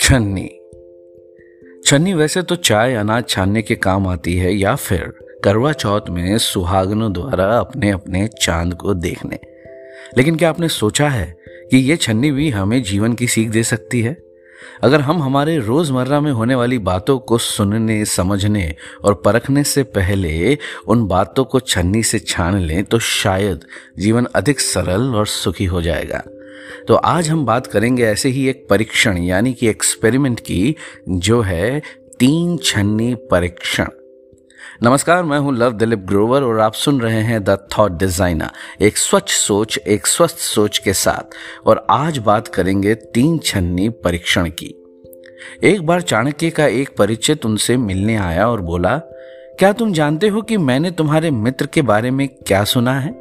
छन्नी। छन्नी वैसे तो चाय अनाज छानने के काम आती है या फिर करवा चौथ में सुहागनों द्वारा अपने अपने चाँद को देखने। लेकिन क्या आपने सोचा है कि यह छन्नी भी हमें जीवन की सीख दे सकती है? अगर हम हमारे रोज़मर्रा में होने वाली बातों को सुनने, समझने और परखने से पहले उन बातों को छन्नी से छान लें तो शायद जीवन अधिक सरल और सुखी हो जाएगा। तो आज हम बात करेंगे ऐसे ही एक परीक्षण, यानी कि एक्सपेरिमेंट की, जो है तीन छन्नी परीक्षण। नमस्कार, मैं हूँ लव दिलीप ग्रोवर और आप सुन रहे हैं द थॉट डिज़ाइनर, एक स्वच्छ सोच, एक स्वस्थ सोच के साथ। और आज बात करेंगे तीन छन्नी परीक्षण की। एक बार चाणक्य का एक परिचित उनसे मिलने आया और बोला, क्या तुम जानते हो कि मैंने तुम्हारे मित्र के बारे में क्या सुना है?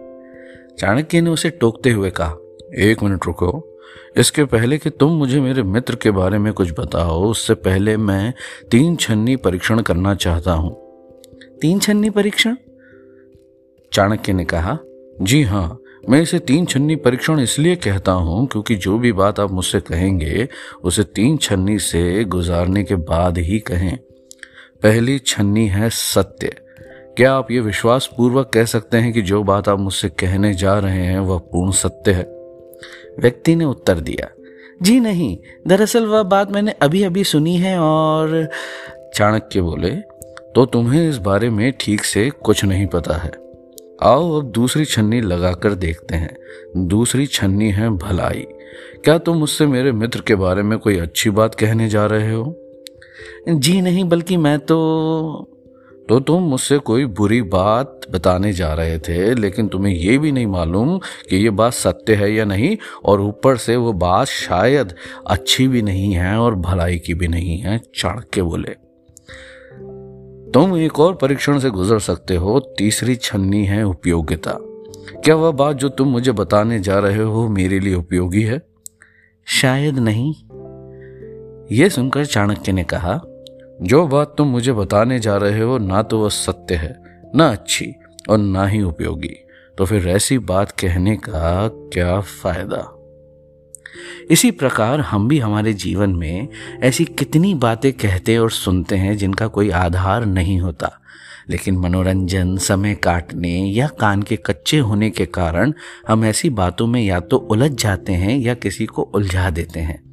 चाणक्य ने उसे टोकते हुए कहा, एक मिनट रुको। इसके पहले कि तुम मुझे मेरे मित्र के बारे में कुछ बताओ, उससे पहले मैं तीन छन्नी परीक्षण करना चाहता हूँ। तीन छन्नी परीक्षण? चाणक्य ने कहा जी हाँ मैं इसे तीन छन्नी परीक्षण इसलिए कहता हूँ क्योंकि जो भी बात आप मुझसे कहेंगे उसे तीन छन्नी से गुजारने के बाद ही कहें। पहली छन्नी है सत्य। क्या आप ये विश्वास पूर्वक कह सकते हैं कि जो बात आप मुझसे कहने जा रहे हैं वह पूर्ण सत्य है? व्यक्ति ने उत्तर दिया जी नहीं दरअसल वह बात मैंने अभी अभी सुनी है और चाणक्य बोले तो तुम्हें इस बारे में ठीक से कुछ नहीं पता है। आओ अब दूसरी छन्नी लगाकर देखते हैं। दूसरी छन्नी है भलाई। क्या तुम मुझसे मेरे मित्र के बारे में कोई अच्छी बात कहने जा रहे हो? जी नहीं, बल्कि मैं तो तो तुम मुझसे कोई बुरी बात बताने जा रहे थे, लेकिन तुम्हें यह भी नहीं मालूम कि ये बात सत्य है या नहीं, और ऊपर से वो बात शायद अच्छी भी नहीं है और भलाई की भी नहीं है, चाणक्य बोले। तुम एक और परीक्षण से गुजर सकते हो, तीसरी छन्नी है उपयोगिता। क्या वह बात जो तुम मुझे बताने जा रहे हो मेरे लिए उपयोगी है? शायद नहीं। यह सुनकर चाणक्य ने कहा, जो बात तुम मुझे बताने जा रहे हो, ना तो वह सत्य है, ना अच्छी और ना ही उपयोगी। तो फिर ऐसी बात कहने का क्या फ़ायदा? इसी प्रकार हम भी हमारे जीवन में ऐसी कितनी बातें कहते और सुनते हैं जिनका कोई आधार नहीं होता। लेकिन मनोरंजन, समय काटने या कान के कच्चे होने के कारण हम ऐसी बातों में या तो उलझ जाते हैं या किसी को उलझा देते हैं।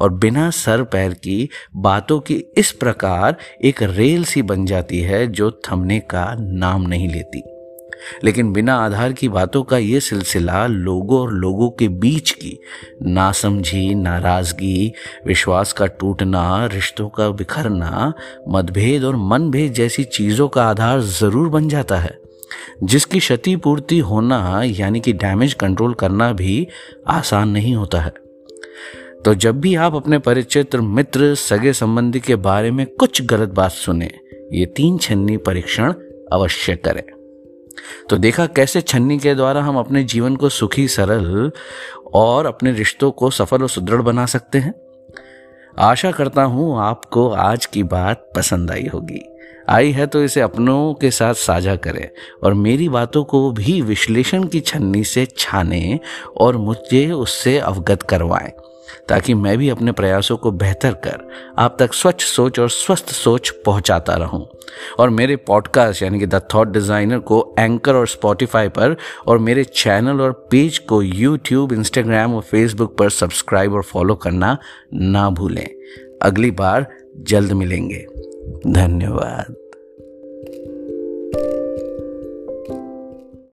और बिना सर पैर की बातों की इस प्रकार एक रेल सी बन जाती है जो थमने का नाम नहीं लेती। लेकिन बिना आधार की बातों का यह सिलसिला लोगों और लोगों के बीच की नासमझी, नाराज़गी, विश्वास का टूटना, रिश्तों का बिखरना, मतभेद और मनभेद जैसी चीज़ों का आधार ज़रूर बन जाता है। जिसकी क्षतिपूर्ति होना, यानी कि डैमेज कंट्रोल करना भी आसान नहीं होता है। तो जब भी आप अपने परिचित मित्र, सगे संबंधी के बारे में कुछ गलत बात सुने, ये तीन छन्नी परीक्षण अवश्य करें। तो देखा कैसे छन्नी के द्वारा हम अपने जीवन को सुखी, सरल और अपने रिश्तों को सफल और सुदृढ़ बना सकते हैं? आशा करता हूँ आपको आज की बात पसंद आई होगी। आई है तो इसे अपनों के साथ साझा करें और मेरी बातों को भी विश्लेषण की छन्नी से छाने और मुझे उससे अवगत करवाएँ। ताकि मैं भी अपने प्रयासों को बेहतर कर, आप तक स्वच्छ सोच और स्वस्थ सोच पहुंचाता रहूँ। और मेरे पॉडकास्ट यानी कि द थॉट डिज़ाइनर को एंकर और स्पॉटिफाई पर और मेरे चैनल और पेज को यूट्यूब इंस्टाग्राम और फेसबुक पर सब्सक्राइब और फॉलो करना ना भूलें। अगली बार जल्द मिलेंगे। धन्यवाद।